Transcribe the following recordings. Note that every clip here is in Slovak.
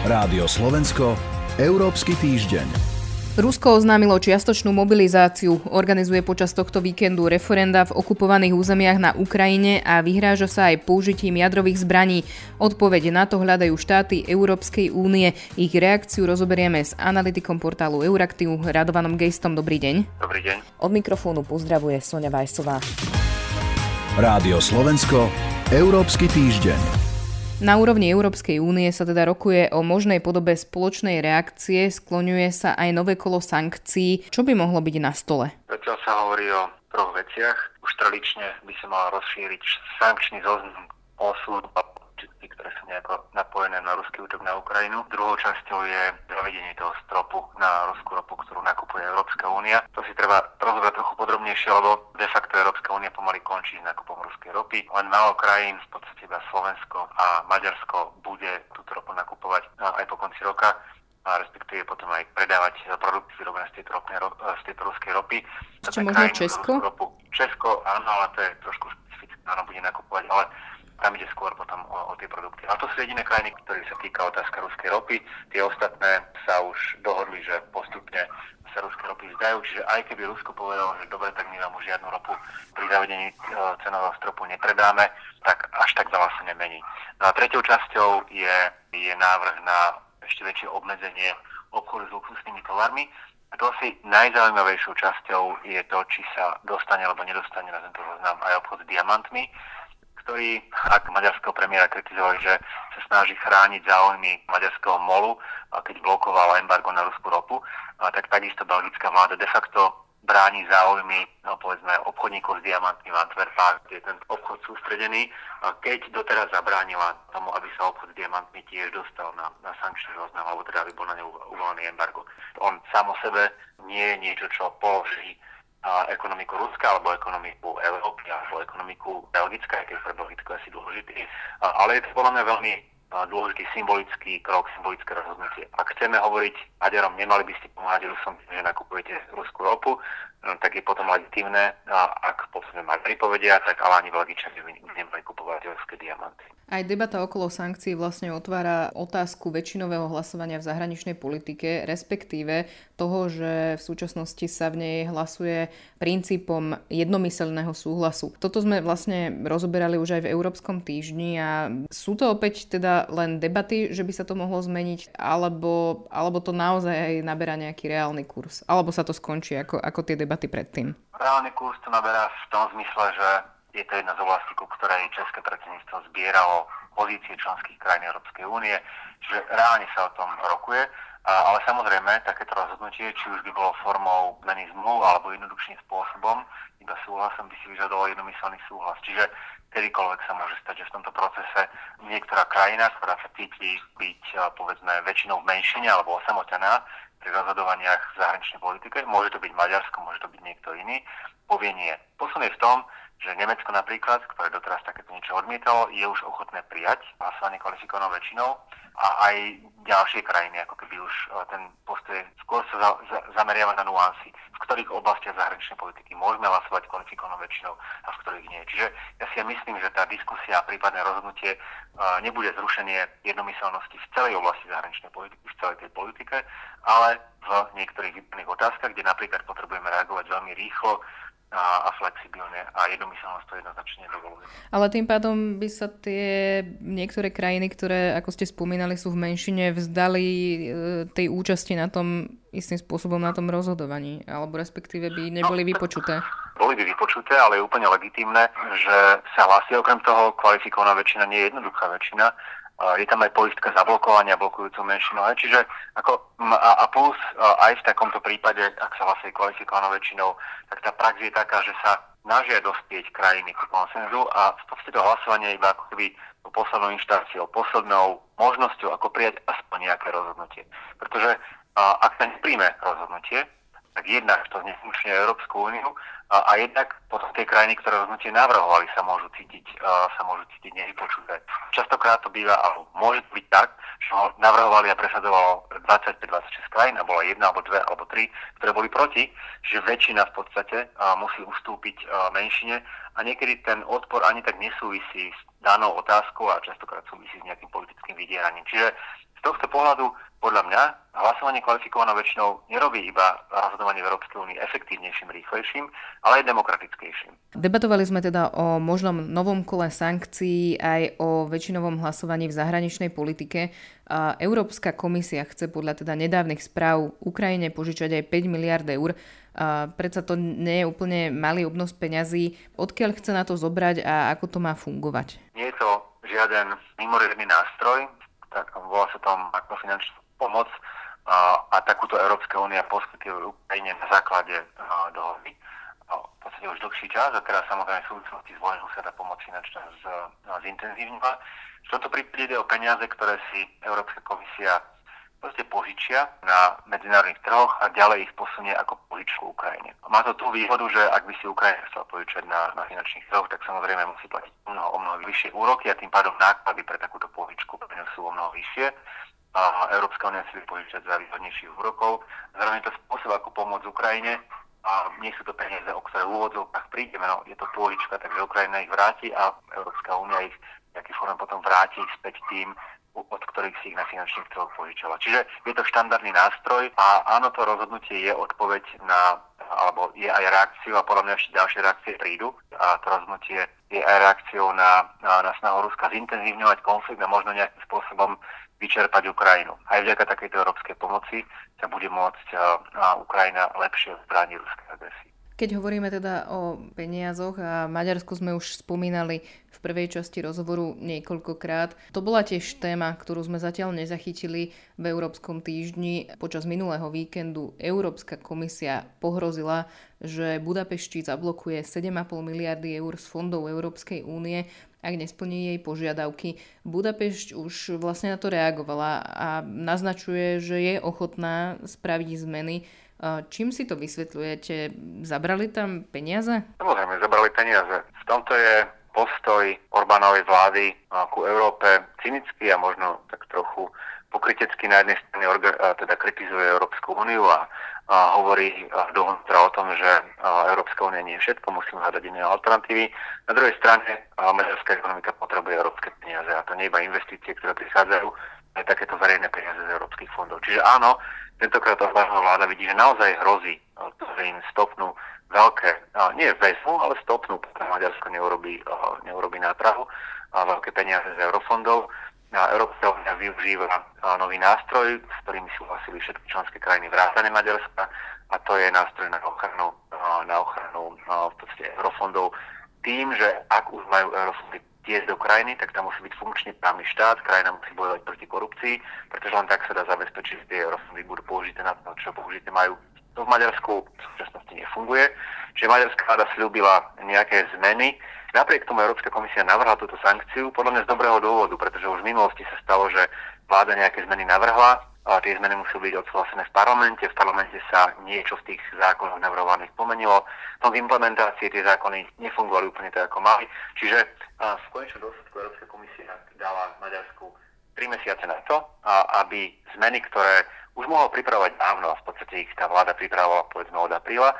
Rádio Slovensko, Európsky týždeň. Rusko oznámilo čiastočnú mobilizáciu, organizuje počas tohto víkendu referenda v okupovaných územiach na Ukrajine a vyhráža sa aj použitím jadrových zbraní. Odpovede na to hľadajú štáty Európskej únie. Ich reakciu rozoberieme s analytikom portálu Euraktiv Radovanom Gejstom. Dobrý deň. Dobrý deň. Od mikrofónu pozdravuje Sonja Vajsová. Rádio Slovensko, Európsky týždeň. Na úrovni Európskej únie sa teda rokuje o možnej podobe spoločnej reakcie, skloňuje sa aj nové kolo sankcií. Čo by mohlo byť na stole? Zatiaľ sa hovorí o troch veciach. Už tradične by sa mal rozšíriť sankčný zoznam osud a ktoré sú nejako napojené na ruský útok na Ukrajinu. Druhou časťou je zavedenie toho stropu na ruskú ropu, ktorú nakupuje Európska únia. To si treba rozobrať trochu podrobnejšie, lebo de facto Európska únia pomaly končí s nákupom ruskej ropy. Len málo krajín, v iba Slovensko a Maďarsko, bude túto ropu nakupovať no, aj po konci roka a respektíve potom aj predávať produkty vyrobené z tejto, ropnej, z tejto ruskej ropy. Ešte možno Česko? Ropu. Česko, áno, ale to je trošku špecifické, áno, bude nakupovať, ale tam ide skôr potom o, o tie produkty. A to sú jediné krajiny, ktorých sa týka otázka ruskej ropy. Tie ostatné sa už dohodli, že postupne sa ruské ropy vzdajú, čiže aj keby Rusko povedalo, že dobre, tak my vám už žiadnu ropu pri zavedení e, cenového stropu nepredáme, až tak veľa sa nemení. No a tretou časťou je, je návrh na ešte väčšie obmedzenie obchodu s luxusnými tovarmi. A to asi najzaujímavejšou časťou je to, či sa dostane alebo nedostane na tento zoznam aj obchod s diamantmi ktorý, ak maďarského premiéra kritizovali, že sa snaží chrániť záujmy maďarského molu, keď blokovala embargo na ruskú ropu, tak takisto belgická vláda de facto bráni záujmy, no, povedzme, obchodníkov s diamantmi v Antwerpách, kde je ten obchod sústredený, keď doteraz zabránila tomu, aby sa obchod s diamantmi tiež dostal na, na sankčný zoznam, alebo teda aby bol na ňu uvolený embargo. On sám o sebe nie je niečo, čo položí ekonomiku Ruska alebo ekonomiku Európy alebo ekonomiku Belgická, keď pre Belgicko asi dôležitý. Ale je to podľa mňa veľmi dôležitý symbolický krok, symbolické rozhodnutie. Ak chceme hovoriť Maďarom, nemali by ste pomáhať Rusom, že nakupujete ruskú ropu, no, tak je potom legitimné, ak povedzme Maďari povedia, tak ale ani Belgičania by nemali kupovať ruské diamanty. Aj debata okolo sankcií vlastne otvára otázku väčšinového hlasovania v zahraničnej politike, respektíve toho, že v súčasnosti sa v nej hlasuje princípom jednomyselného súhlasu. Toto sme vlastne rozoberali už aj v Európskom týždni a sú to opäť teda len debaty, že by sa to mohlo zmeniť, alebo, alebo to naozaj aj naberá nejaký reálny kurz, alebo sa to skončí ako, ako tie debaty predtým. Reálny kurz to naberá v tom zmysle, že je to jedna z oblastí, ku ktorej České predsedníctvo zbieralo pozície členských krajín Európskej únie, čiže reálne sa o tom rokuje. Ale samozrejme, takéto rozhodnutie, či už by bolo formou zmeny zmluv alebo jednoduchším spôsobom, iba súhlasom by si vyžadovalo jednomyselný súhlas. Čiže kedykoľvek sa môže stať, že v tomto procese niektorá krajina, ktorá sa cíti byť povedzme väčšinou v menšine alebo osamotená pri rozhodovaniach v zahraničnej politike, môže to byť Maďarsko, môže to byť niekto iný, povie nie. Posun je v tom, že Nemecko napríklad, ktoré doteraz takéto niečo odmietalo, je už ochotné prijať hlasovanie kvalifikovanou väčšinou a aj ďalšie krajiny, ako keby už e, ten postoj skôr sa za, za, zameriava na nuancy, v ktorých oblastiach zahraničnej politiky môžeme hlasovať kvalifikovanou väčšinou a v ktorých nie. Čiže ja si myslím, že tá diskusia a prípadné rozhodnutie uh, nebude zrušenie jednomyselnosti v celej oblasti zahraničnej politiky, v celej tej politike, ale v niektorých vybraných otázkach, kde napríklad potrebujeme reagovať veľmi rýchlo, a, a flexibilne a jednomyselnosť to jednoznačne dovoluje. Ale tým pádom by sa tie niektoré krajiny, ktoré, ako ste spomínali, sú v menšine, vzdali e, tej účasti na tom istým spôsobom na tom rozhodovaní, alebo respektíve by neboli no, vypočuté. Boli by vypočuté, ale je úplne legitimné, že sa hlasí okrem toho kvalifikovaná väčšina, nie je jednoduchá väčšina, je tam aj poistka zablokovania blokujúcu menšinu. Čiže ako, a, a plus aj v takomto prípade, ak sa hlasuje kvalifikovanou väčšinou, tak tá prax je taká, že sa snažia dospieť krajiny k konsenzu a v podstate to hlasovanie je iba ako keby poslednou inštanciou, poslednou možnosťou, ako prijať aspoň nejaké rozhodnutie. Pretože a, ak sa nepríjme rozhodnutie, tak jednak to znefunkčňuje Európsku úniu a, a jednak potom tie krajiny, ktoré rozhodnutie navrhovali, sa môžu cítiť, uh, sa môžu cítiť nevypočuté. Častokrát to býva, alebo môže byť tak, že ho navrhovali a presadzovalo 25-26 krajín a bola jedna alebo dve alebo tri, ktoré boli proti, že väčšina v podstate uh, musí ustúpiť uh, menšine a niekedy ten odpor ani tak nesúvisí s danou otázkou a častokrát súvisí s nejakým politickým vydieraním. Čiže Z tohto pohľadu podľa mňa hlasovanie kvalifikovanou väčšinou nerobí iba rozhodovanie v Európskej únii efektívnejším, rýchlejším, ale aj demokratickejším. Debatovali sme teda o možnom novom kole sankcií aj o väčšinovom hlasovaní v zahraničnej politike. Európska komisia chce podľa teda nedávnych správ Ukrajine požičať aj 5 miliard eur. A predsa to nie je úplne malý obnos peňazí. Odkiaľ chce na to zobrať a ako to má fungovať? Nie je to žiaden mimoriadný nástroj, tak volá sa tom ako finančná pomoc a, a takúto Európska únia poskytuje Ukrajine na základe a, dohody. A v podstate už dlhší čas a teraz samozrejme v súvislosti s vojnou sa tá pomoc finančná z, zintenzívnila. V tomto prípade ide o peniaze, ktoré si Európska komisia proste požičia na medzinárodných trhoch a ďalej ich posunie ako požičku Ukrajine. Má to tú výhodu, že ak by si Ukrajina chcela požičať na, na finančných trhoch, tak samozrejme musí platiť mnoho, o mnoho vyššie úroky a tým pádom náklady pre takúto požičku pre ňu sú o mnoho vyššie a Európska únia si vypožičať za výhodnejších úrokov. Zároveň to spôsob, ako pomôcť Ukrajine a nie sú to peniaze, o ktoré v úvodzovkách prídeme, no, je to pôlička, takže Ukrajina ich vráti a Európska únia ich nejaký formám potom vráti späť tým, od ktorých si ich na finančných trhoch požičala. Čiže je to štandardný nástroj a áno, to rozhodnutie je odpoveď na, alebo je aj reakciou a podľa mňa ešte ďalšie reakcie prídu. A to rozhodnutie je aj reakciou na, na, na snahu Ruska zintenzívňovať konflikt a možno nejakým spôsobom vyčerpať Ukrajinu. Aj vďaka takejto európskej pomoci sa bude môcť Ukrajina lepšie zbrániť ruskej agresii. Keď hovoríme teda o peniazoch a Maďarsku sme už spomínali v prvej časti rozhovoru niekoľkokrát. To bola tiež téma, ktorú sme zatiaľ nezachytili v Európskom týždni. Počas minulého víkendu Európska komisia pohrozila, že Budapešti zablokuje 7,5 miliardy eur z fondov Európskej únie ak nesplní jej požiadavky. Budapešť už vlastne na to reagovala a naznačuje, že je ochotná spraviť zmeny. Čím si to vysvetľujete? Zabrali tam peniaze? Samozrejme, zabrali peniaze. V tomto je postoj Orbánovej vlády ku Európe cynický a možno tak trochu pokrytecky na jednej strane teda kritizuje Európsku úniu a a hovorí dovnútra o tom, že Európska únia nie je všetko, musíme hľadať iné alternatívy. Na druhej strane maďarská ekonomika potrebuje európske peniaze a to nie iba investície, ktoré prichádzajú, aj takéto verejné peniaze z európskych fondov. Čiže áno, tentokrát Orbánova vláda vidí, že naozaj hrozí, že im stopnú veľké, nie väzmu, ale stopnú, pretože Maďarsko neurobi, neurobi náprahu a veľké peniaze z eurofondov Európska únia využíva nový nástroj, s ktorým súhlasili všetky členské krajiny vrátane Maďarska a to je nástroj na ochranu, na ochranu v podstate eurofondov tým, že ak už majú eurofondy tiesť do krajiny, tak tam musí byť funkčný právny štát, krajina musí bojovať proti korupcii, pretože len tak sa dá zabezpečiť, že tie eurofondy budú použité na to, čo použité majú. To v Maďarsku v súčasnosti nefunguje, čiže maďarská vláda slúbila nejaké zmeny, Napriek tomu Európska komisia navrhla túto sankciu podľa mňa z dobrého dôvodu, pretože už v minulosti sa stalo, že vláda nejaké zmeny navrhla, a tie zmeny musí byť odsúhlasené v parlamente. V parlamente sa niečo z tých zákonov navrhovaných pomenilo. No v implementácii tie zákony nefungovali úplne tak, ako mali. Čiže v konečnom dôsledku Európska komisia dala Maďarsku 3 mesiace na to, aby zmeny, ktoré už mohol pripravovať dávno v podstate ich tá vláda pripravovala povedzme od apríla,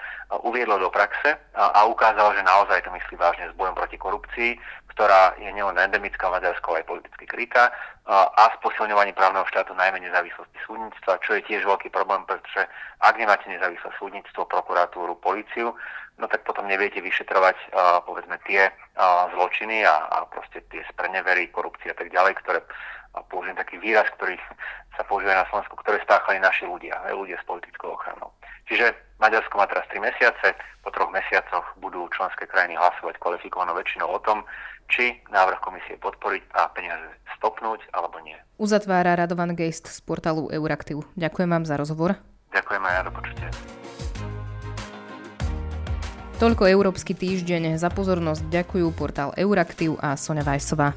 uviedlo do praxe a, ukázalo, že naozaj to myslí vážne s bojom proti korupcii, ktorá je nielen endemická v Maďarsku, ale aj politicky krytá a s posilňovaním právneho štátu najmä nezávislosti súdnictva, čo je tiež veľký problém, pretože ak nemáte nezávislé súdnictvo, prokuratúru, políciu, no tak potom neviete vyšetrovať povedzme tie zločiny a, a proste tie sprenevery, korupcie a tak ďalej, ktoré a použijem taký výraz, ktorý sa používa na Slovensku, ktoré spáchali naši ľudia, ľudia s politickou ochranou. Čiže Maďarsko má teraz 3 mesiace, po troch mesiacoch budú členské krajiny hlasovať kvalifikovanou väčšinou o tom, či návrh komisie podporiť a peniaze stopnúť alebo nie. Uzatvára Radovan Geist z portálu Euraktiv. Ďakujem vám za rozhovor. Ďakujem aj ja, do počutia. Toľko Európsky týždeň. Za pozornosť ďakujú portál Euraktiv a Sonja Vajsová.